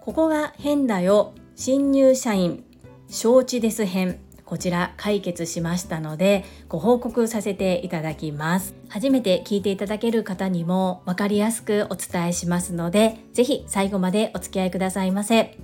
ここが変だよ。新入社員。承知です編。こちら解決しましたのでご報告させていただきます。初めて聞いていただける方にも分かりやすくお伝えしますのでぜひ最後までお付き合いくださいませ。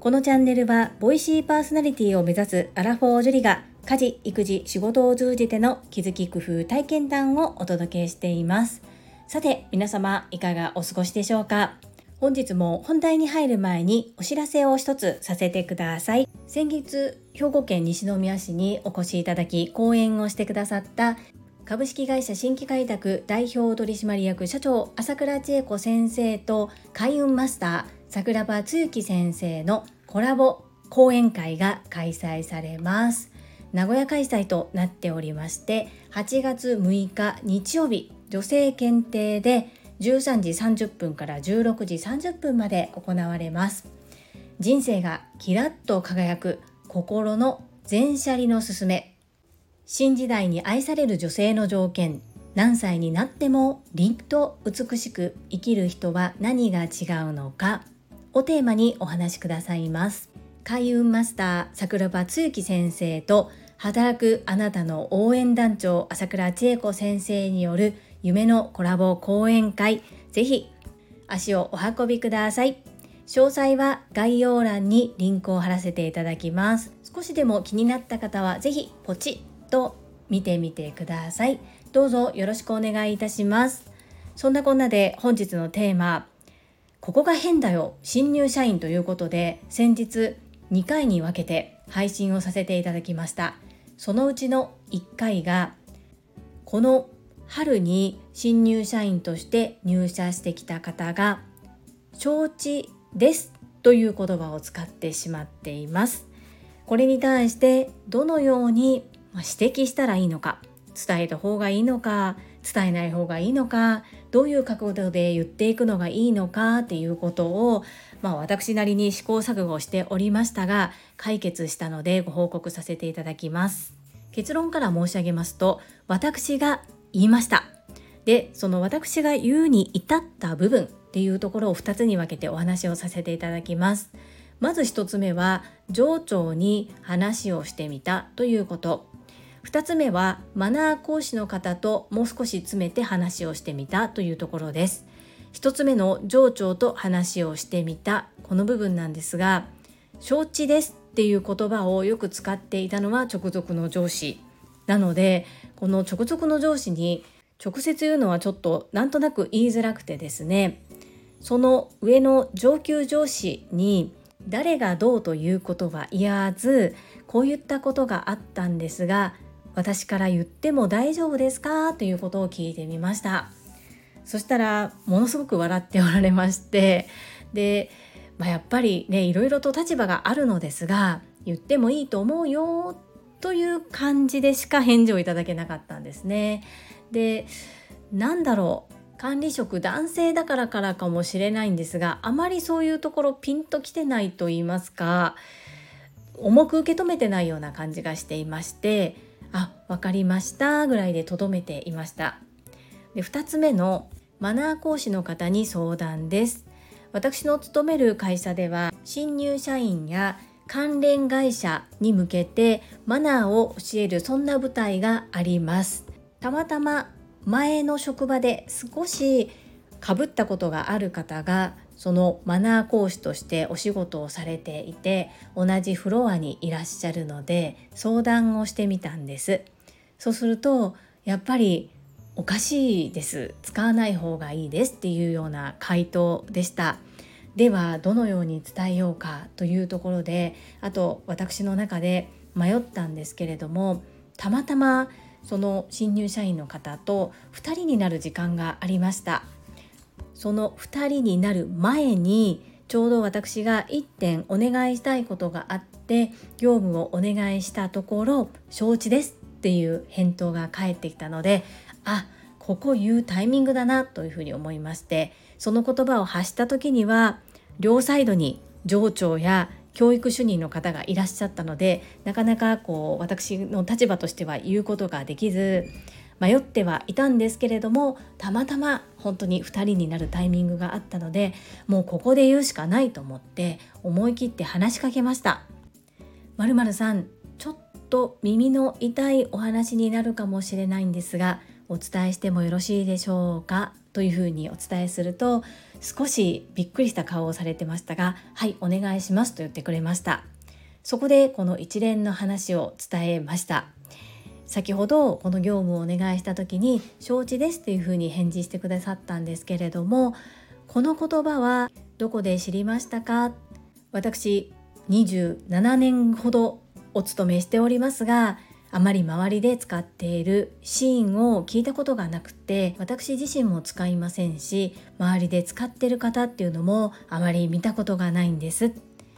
このチャンネルはボイシーパーソナリティを目指すアラフォージュリが家事育児仕事を通じての気づき工夫体験談をお届けしています。さて皆様いかがお過ごしでしょうか？本日も本題に入る前にお知らせを一つさせてください。先日兵庫県西宮市にお越しいただき講演をしてくださった株式会社新規開拓代表取締役社長朝倉千恵子先生と開運マスター桜庭つゆき先生のコラボ講演会が開催されます。名古屋開催となっておりまして8月6日日曜日女性検定で13時30分から16時30分まで行われます。人生がキラッと輝く心の全車輪のすすめ。新時代に愛される女性の条件。何歳になっても凛と美しく生きる人は何が違うのか。をテーマにお話しくださいます。開運マスター桜庭つゆき先生と働くあなたの応援団長朝倉千恵子先生による夢のコラボ講演会。ぜひ足をお運びください。詳細は概要欄にリンクを貼らせていただきます。少しでも気になった方はぜひポチッと見てみてください。どうぞよろしくお願いいたします。そんなこんなで本日のテーマここが変だよ新入社員ということで先日2回に分けて配信をさせていただきました。そのうちの1回がこの春に新入社員として入社してきた方が承知ですという言葉を使ってしまっています。これに対してどのように指摘したらいいのか伝えた方がいいのか伝えない方がいいのかどういう角度で言っていくのがいいのかっていうことを、まあ、私なりに試行錯誤しておりましたが解決したのでご報告させていただきます。結論から申し上げますと私が言いました。でその私が言うに至った部分っていうところを2つに分けてお話をさせていただきます。まず1つ目は上長に話をしてみたということ。2つ目はマナー講師の方ともう少し詰めて話をしてみたというところです。1つ目の上長と話をしてみた。この部分なんですが承知ですっていう言葉をよく使っていたのは直属の上司。なのでこの直属の上司に直接言うのはちょっとなんとなく言いづらくてですね。その上の上級上司に誰がどうということは言わずこういったことがあったんですが私から言っても大丈夫ですか？ということを聞いてみました。そしたらものすごく笑っておられましてで、まあ、やっぱりねいろいろと立場があるのですが言ってもいいと思うよという感じでしか返事をいただけなかったんですね。でなんだろう。管理職男性だからからかもしれないんですがあまりそういうところピンときてないと言いますか重く受け止めてないような感じがしていましてあ分かりましたぐらいでとどめていました。で2つ目のマナー講師の方に相談です。私の勤める会社では新入社員や関連会社に向けてマナーを教えるそんな舞台があります。たまたま前の職場で少しかぶったことがある方がそのマナー講師としてお仕事をされていて同じフロアにいらっしゃるので相談をしてみたんです。そうするとやっぱりおかしいです。使わない方がいいですっていうような回答でした。ではどのように伝えようかというところであと私の中で迷ったんですけれどもたまたまその新入社員の方と2人になる時間がありました。その2人になる前にちょうど私が1点お願いしたいことがあって業務をお願いしたところ承知ですっていう返答が返ってきたのであここ言うタイミングだなというふうに思いましてその言葉を発した時には両サイドに上長や教育主任の方がいらっしゃったのでなかなかこう私の立場としては言うことができず迷ってはいたんですけれどもたまたま本当に2人になるタイミングがあったのでもうここで言うしかないと思って思い切って話しかけました。まるさんちょっと耳の痛いお話になるかもしれないんですがお伝えしてもよろしいでしょうか？というふうにお伝えすると少しびっくりした顔をされてましたがはいお願いしますと言ってくれました。そこでこの一連の話を伝えました。先ほどこの業務をお願いした時に承知ですというふうに返事してくださったんですけれどもこの言葉はどこで知りましたか？私27年ほどお勤めしておりますがあまり周りで使っているシーンを聞いたことがなくて私自身も使いませんし周りで使ってる方っていうのもあまり見たことがないんです。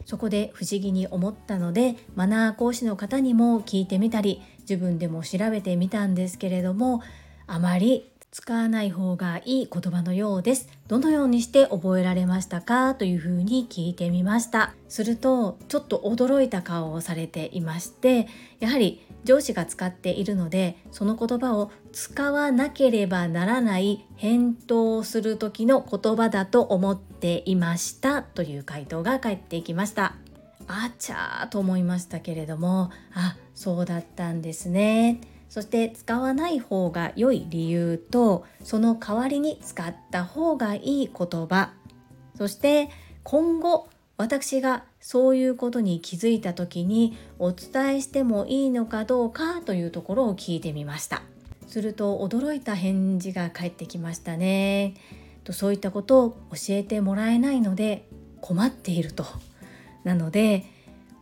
そこで不思議に思ったのでマナー講師の方にも聞いてみたり自分でも調べてみたんですけれどもあまり使わない方がいい言葉のようです。どのようにして覚えられましたか？というふうに聞いてみました。するとちょっと驚いた顔をされていまして、やはり上司が使っているのでその言葉を使わなければならない返答をする時の言葉だと思っていましたという回答が返ってきました。あちゃーと思いましたけれどもあそうだったんですねそして使わない方が良い理由とその代わりに使った方がいい言葉。そして今後私がそういうことに気づいた時にお伝えしてもいいのかどうかというところを聞いてみました。すると驚いた返事が返ってきましたね。とそういったことを教えてもらえないので困っていると。なので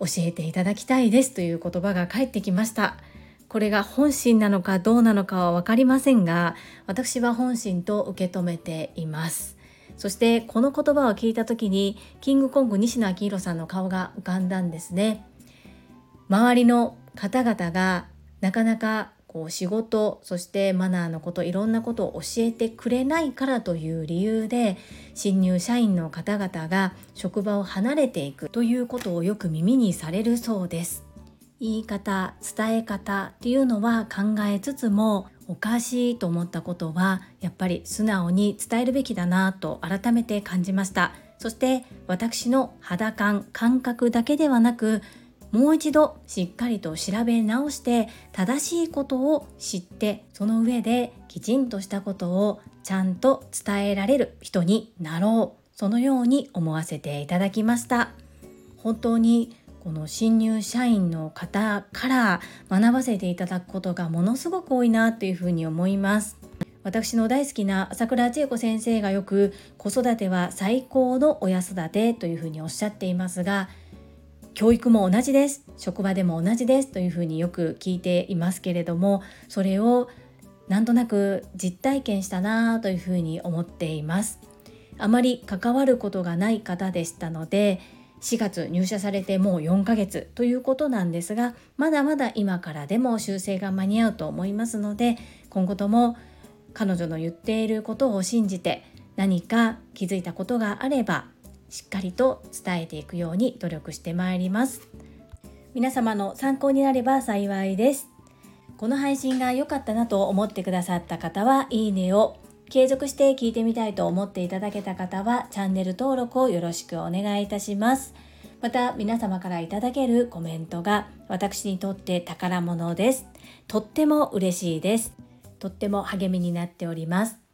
教えていただきたいですという言葉が返ってきました。これが本心なのかどうなのかは分かりませんが私は本心と受け止めています。そしてこの言葉を聞いた時にキングコング西野昭弘さんの顔が浮かんだんですね。周りの方々がなかなかこう仕事そしてマナーのこといろんなことを教えてくれないからという理由で新入社員の方々が職場を離れていくということをよく耳にされるそうです。言い方伝え方っていうのは考えつつもおかしいと思ったことはやっぱり素直に伝えるべきだなと改めて感じました。そして私の肌感感覚だけではなくもう一度しっかりと調べ直して正しいことを知ってその上できちんとしたことをちゃんと伝えられる人になろう。そのように思わせていただきました。本当にこの新入社員の方から学ばせていただくことがものすごく多いなというふうに思います。私の大好きな朝倉千恵子先生がよく子育ては最高の親育てというふうにおっしゃっていますが教育も同じです。職場でも同じですというふうによく聞いていますけれどもそれをなんとなく実体験したなというふうに思っています。あまり関わることがない方でしたので4月入社されてもう4ヶ月ということなんですがまだまだ今からでも修正が間に合うと思いますので今後とも彼女の言っていることを信じて何か気づいたことがあればしっかりと伝えていくように努力してまいります。皆様の参考になれば幸いです。この配信が良かったなと思ってくださった方はいいねを継続して聞いてみたいと思っていただけた方はチャンネル登録をよろしくお願いいたしますまた皆様からいただけるコメントが私にとって宝物ですとっても嬉しいですとっても励みになっております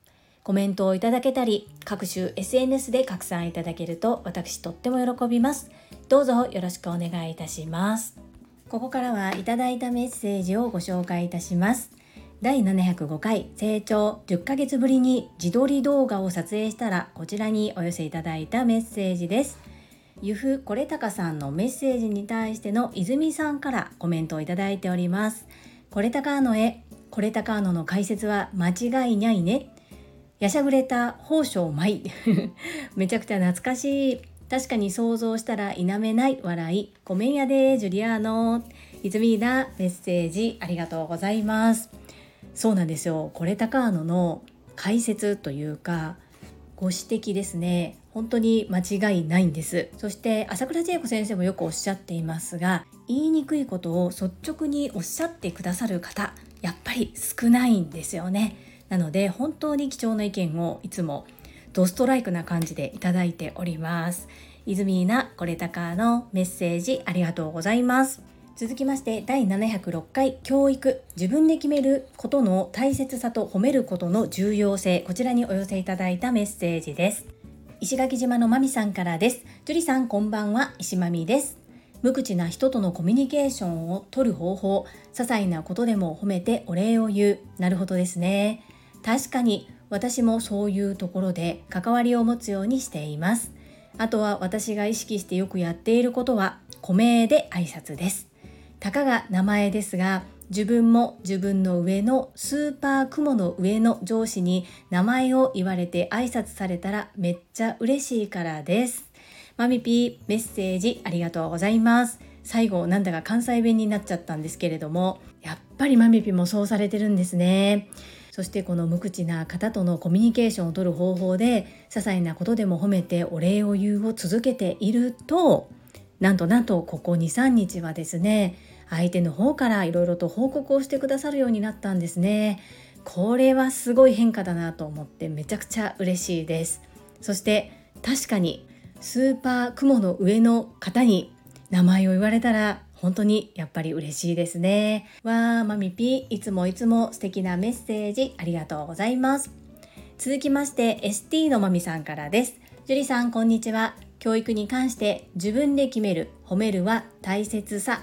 コメントをいただけたり、各種 SNS で拡散いただけると私とっても喜びます。どうぞよろしくお願いいたします。ここからはいただいたメッセージをご紹介いたします。第705回成長10ヶ月ぶりに自撮り動画を撮影したらこちらにお寄せいただいたメッセージです。ゆふこれたかさんのメッセージに対しての泉さんからコメントをいただいております。これたかの絵、これたかのの解説は間違いないね。やしゃぐれた宝生舞 めちゃくちゃ懐かしい確かに想像したら否めない笑いごめんやでジュリアーノいつみーなメッセージありがとうございますそうなんですよ。これタカーノの解説というかご指摘ですね。本当に間違いないんです。そして朝倉千恵子先生もよくおっしゃっていますが言いにくいことを率直におっしゃってくださる方やっぱり少ないんですよね。なので本当に貴重な意見をいつもドストライクな感じでいただいております。泉なこれたかのメッセージありがとうございます。続きまして第706回教育自分で決めることの大切さと褒めることの重要性。こちらにお寄せいただいたメッセージです。石垣島のまみさんからです。樹里さんこんばんは。石まみです。無口な人とのコミュニケーションを取る方法。些細なことでも褒めてお礼を言う。なるほどですね。確かに私もそういうところで関わりを持つようにしています。あとは私が意識してよくやっていることは古名で挨拶です。たかが名前ですが自分も自分の上のスーパー雲の上の上司に名前を言われて挨拶されたらめっちゃ嬉しいからです。マミピーメッセージありがとうございます。最後なんだか関西弁になっちゃったんですけれどもやっぱりマミピもそうされてるんですね。そしてこの無口な方とのコミュニケーションをとる方法で些細なことでも褒めてお礼を言うを続けているとなんとなんとここ23日はですね相手の方からいろいろと報告をしてくださるようになったんですね。これはすごい変化だなと思ってめちゃくちゃ嬉しいです。そして確かにスーパー雲の上の方に名前を言われたら本当にやっぱり嬉しいですね。わーマミピいつもいつも素敵なメッセージありがとうございます。続きまして ST のまみさんからです。樹里さんこんにちは。教育に関して自分で決める褒めるは大切さ。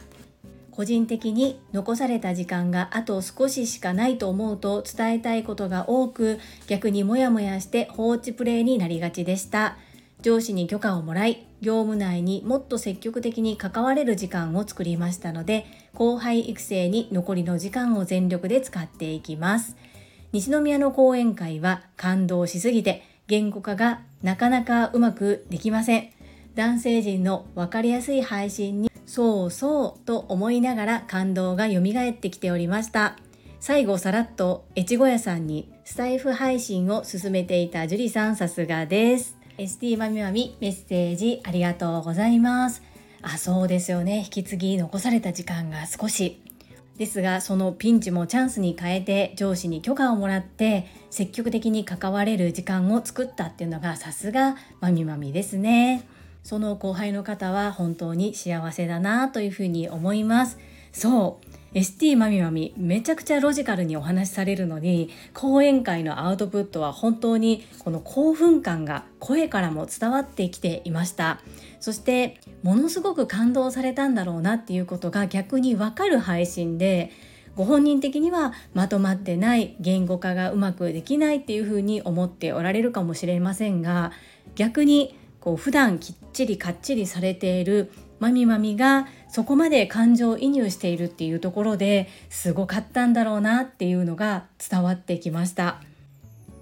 個人的に残された時間があと少ししかないと思うと伝えたいことが多く逆にモヤモヤして放置プレイになりがちでした。上司に許可をもらい業務内にもっと積極的に関われる時間を作りましたので後輩育成に残りの時間を全力で使っていきます。西宮の講演会は感動しすぎて言語化がなかなかうまくできません。男性陣の分かりやすい配信にそうそうと思いながら感動が蘇ってきておりました。最後さらっと越後屋さんにスタイフ配信を進めていた樹里さんさすがです。ST まみまみメッセージありがとうございます。あそうですよね。引き継ぎ残された時間が少し。ですがそのピンチもチャンスに変えて上司に許可をもらって積極的に関われる時間を作ったっていうのがさすがまみまみですね。その後輩の方は本当に幸せだなというふうに思います。そう。ST まみまみめちゃくちゃロジカルにお話しされるのに講演会のアウトプットは本当にこの興奮感が声からも伝わってきていました。そしてものすごく感動されたんだろうなっていうことが逆にわかる配信でご本人的にはまとまってない言語化がうまくできないっていうふうに思っておられるかもしれませんが逆にこう普段きっちりかっちりされているまみまみがそこまで感情移入しているっていうところですごかったんだろうなっていうのが伝わってきました。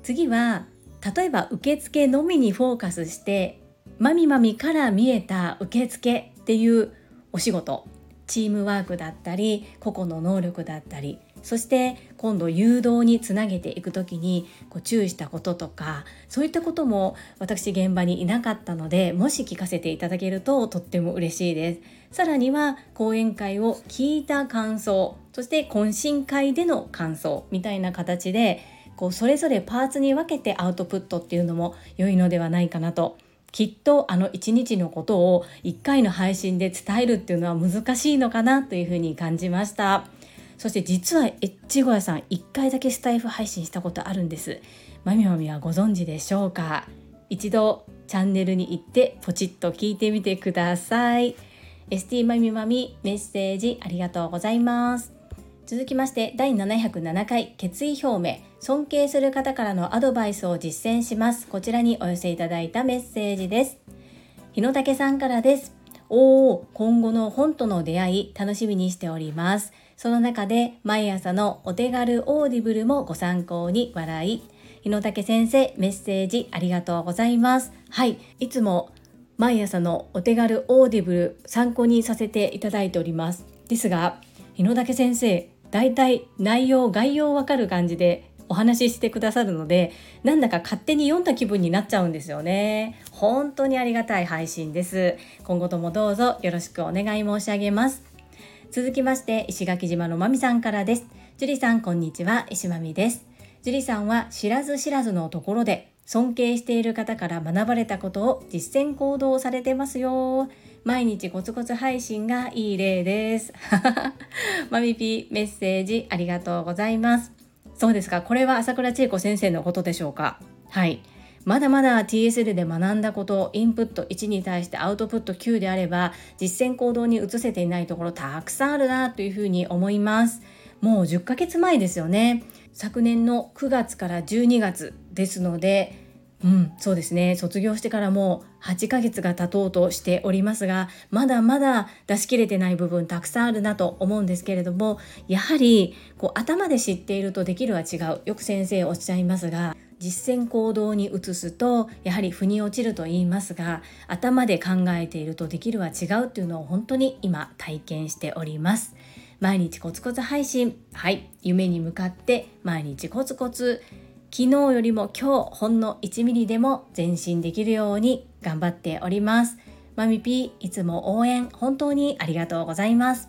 次は例えば受付のみにフォーカスしてまみまみから見えた受付っていうお仕事。チームワークだったり個々の能力だったり。そして今度誘導につなげていく時にこう注意したこととかそういったことも私現場にいなかったのでもし聞かせていただけるととっても嬉しいですさらには講演会を聞いた感想そして懇親会での感想みたいな形でこうそれぞれパーツに分けてアウトプットっていうのも良いのではないかなときっとあの一日のことを1回の配信で伝えるっていうのは難しいのかなというふうに感じました。そして実はエッチゴヤさん1回だけスタイフ配信したことあるんです。まみまみはご存知でしょうか？一度チャンネルに行ってポチッと聞いてみてください。ST まみまみメッセージありがとうございます。続きまして第707回決意表明尊敬する方からのアドバイスを実践します。こちらにお寄せいただいたメッセージです。日野武さんからです。おお今後の本との出会い楽しみにしております。その中で毎朝のお手軽 Audible もご参考に笑い日野武先生メッセージありがとうございます。はい。いつも毎朝のお手軽 Audible 参考にさせていただいております。ですが日野武先生だいたい内容概要わかる感じでお話ししてくださるのでなんだか勝手に読んだ気分になっちゃうんですよね。本当にありがたい配信です。今後ともどうぞよろしくお願い申し上げます。続きまして石垣島のまみさんからです。樹里さんこんにちは。石まみです。樹里さんは知らず知らずのところで尊敬している方から学ばれたことを実践行動されてますよ。毎日コツコツ配信がいい例です。マミピメッセージありがとうございます。そうですか。これは朝倉千恵子先生のことでしょうか？はい。まだまだ TSL で学んだことインプット1に対してアウトプット9であれば実践行動に移せていないところたくさんあるなというふうに思います。もう10ヶ月前ですよね。昨年の9月から12月ですのでうん、そうですね。卒業してからもう8ヶ月が経とうとしておりますがまだまだ出し切れてない部分たくさんあるなと思うんですけれどもやはりこう頭で知っているとできるは違う。よく先生おっしゃいますが実践行動に移すとやはり腑に落ちると言いますが頭で考えているとできるは違うっていうのを本当に今体験しております。毎日コツコツ配信。はい。夢に向かって毎日コツコツ。昨日よりも今日ほんの1ミリでも前進できるように頑張っております。マミピーいつも応援本当にありがとうございます。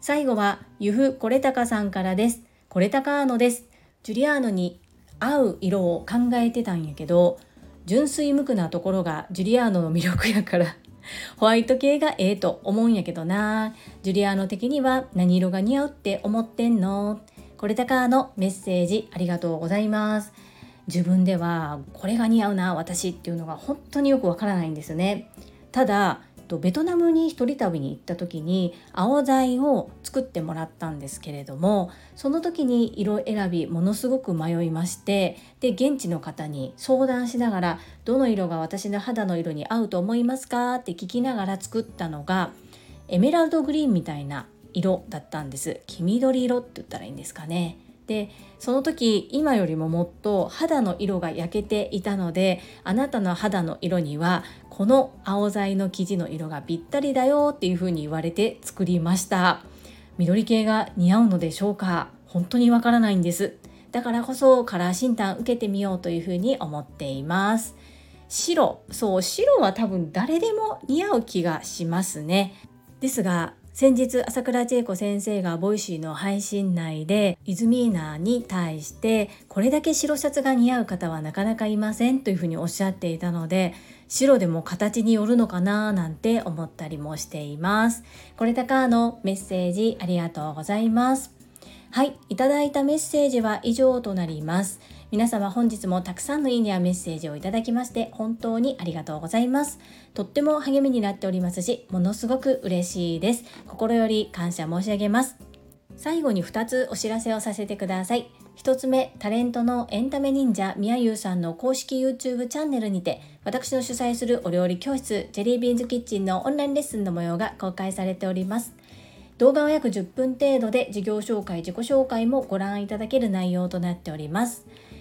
最後はゆふこれたかさんからです。これたかーのです。ジュリアーノに合う色を考えてたんやけど純粋無垢なところがジュリアーノの魅力やからホワイト系がええと思うんやけどな。ジュリアーノ的には何色が似合うって思ってんの？これだかのメッセージありがとうございます。自分ではこれが似合うな私っていうのが本当によくわからないんですね。ただとベトナムに一人旅に行った時に青材を作ってもらったんですけれどもその時に色選びものすごく迷いましてで現地の方に相談しながらどの色が私の肌の色に合うと思いますか？って聞きながら作ったのがエメラルドグリーンみたいな色だったんです。黄緑色って言ったらいいんですかね。でその時今よりももっと肌の色が焼けていたのであなたの肌の色にはこの青材の生地の色がぴったりだよっていう風に言われて作りました。緑系が似合うのでしょうか？本当にわからないんです。だからこそカラー診断受けてみようという風に思っています。白。そう白は多分誰でも似合う気がしますね。ですが先日朝倉千恵子先生が Voicy の配信内でイズミーナーに対してこれだけ白シャツが似合う方はなかなかいませんというふうにおっしゃっていたので白でも形によるのかななんて思ったりもしています。これだかのメッセージありがとうございます。はいいただいたメッセージは以上となります。皆様本日もたくさんのいいねやメッセージをいただきまして本当にありがとうございます。とっても励みになっておりますし、ものすごく嬉しいです。心より感謝申し上げます。最後に2つお知らせをさせてください。1つ目、タレントのエンタメ忍者みやゆうさんの公式 YouTube チャンネルにて、私の主催するお料理教室、ジェリービーンズキッチンのオンラインレッスンの模様が公開されております。動画は約10分程度で事業紹介、自己紹介もご覧いただける内容となっております。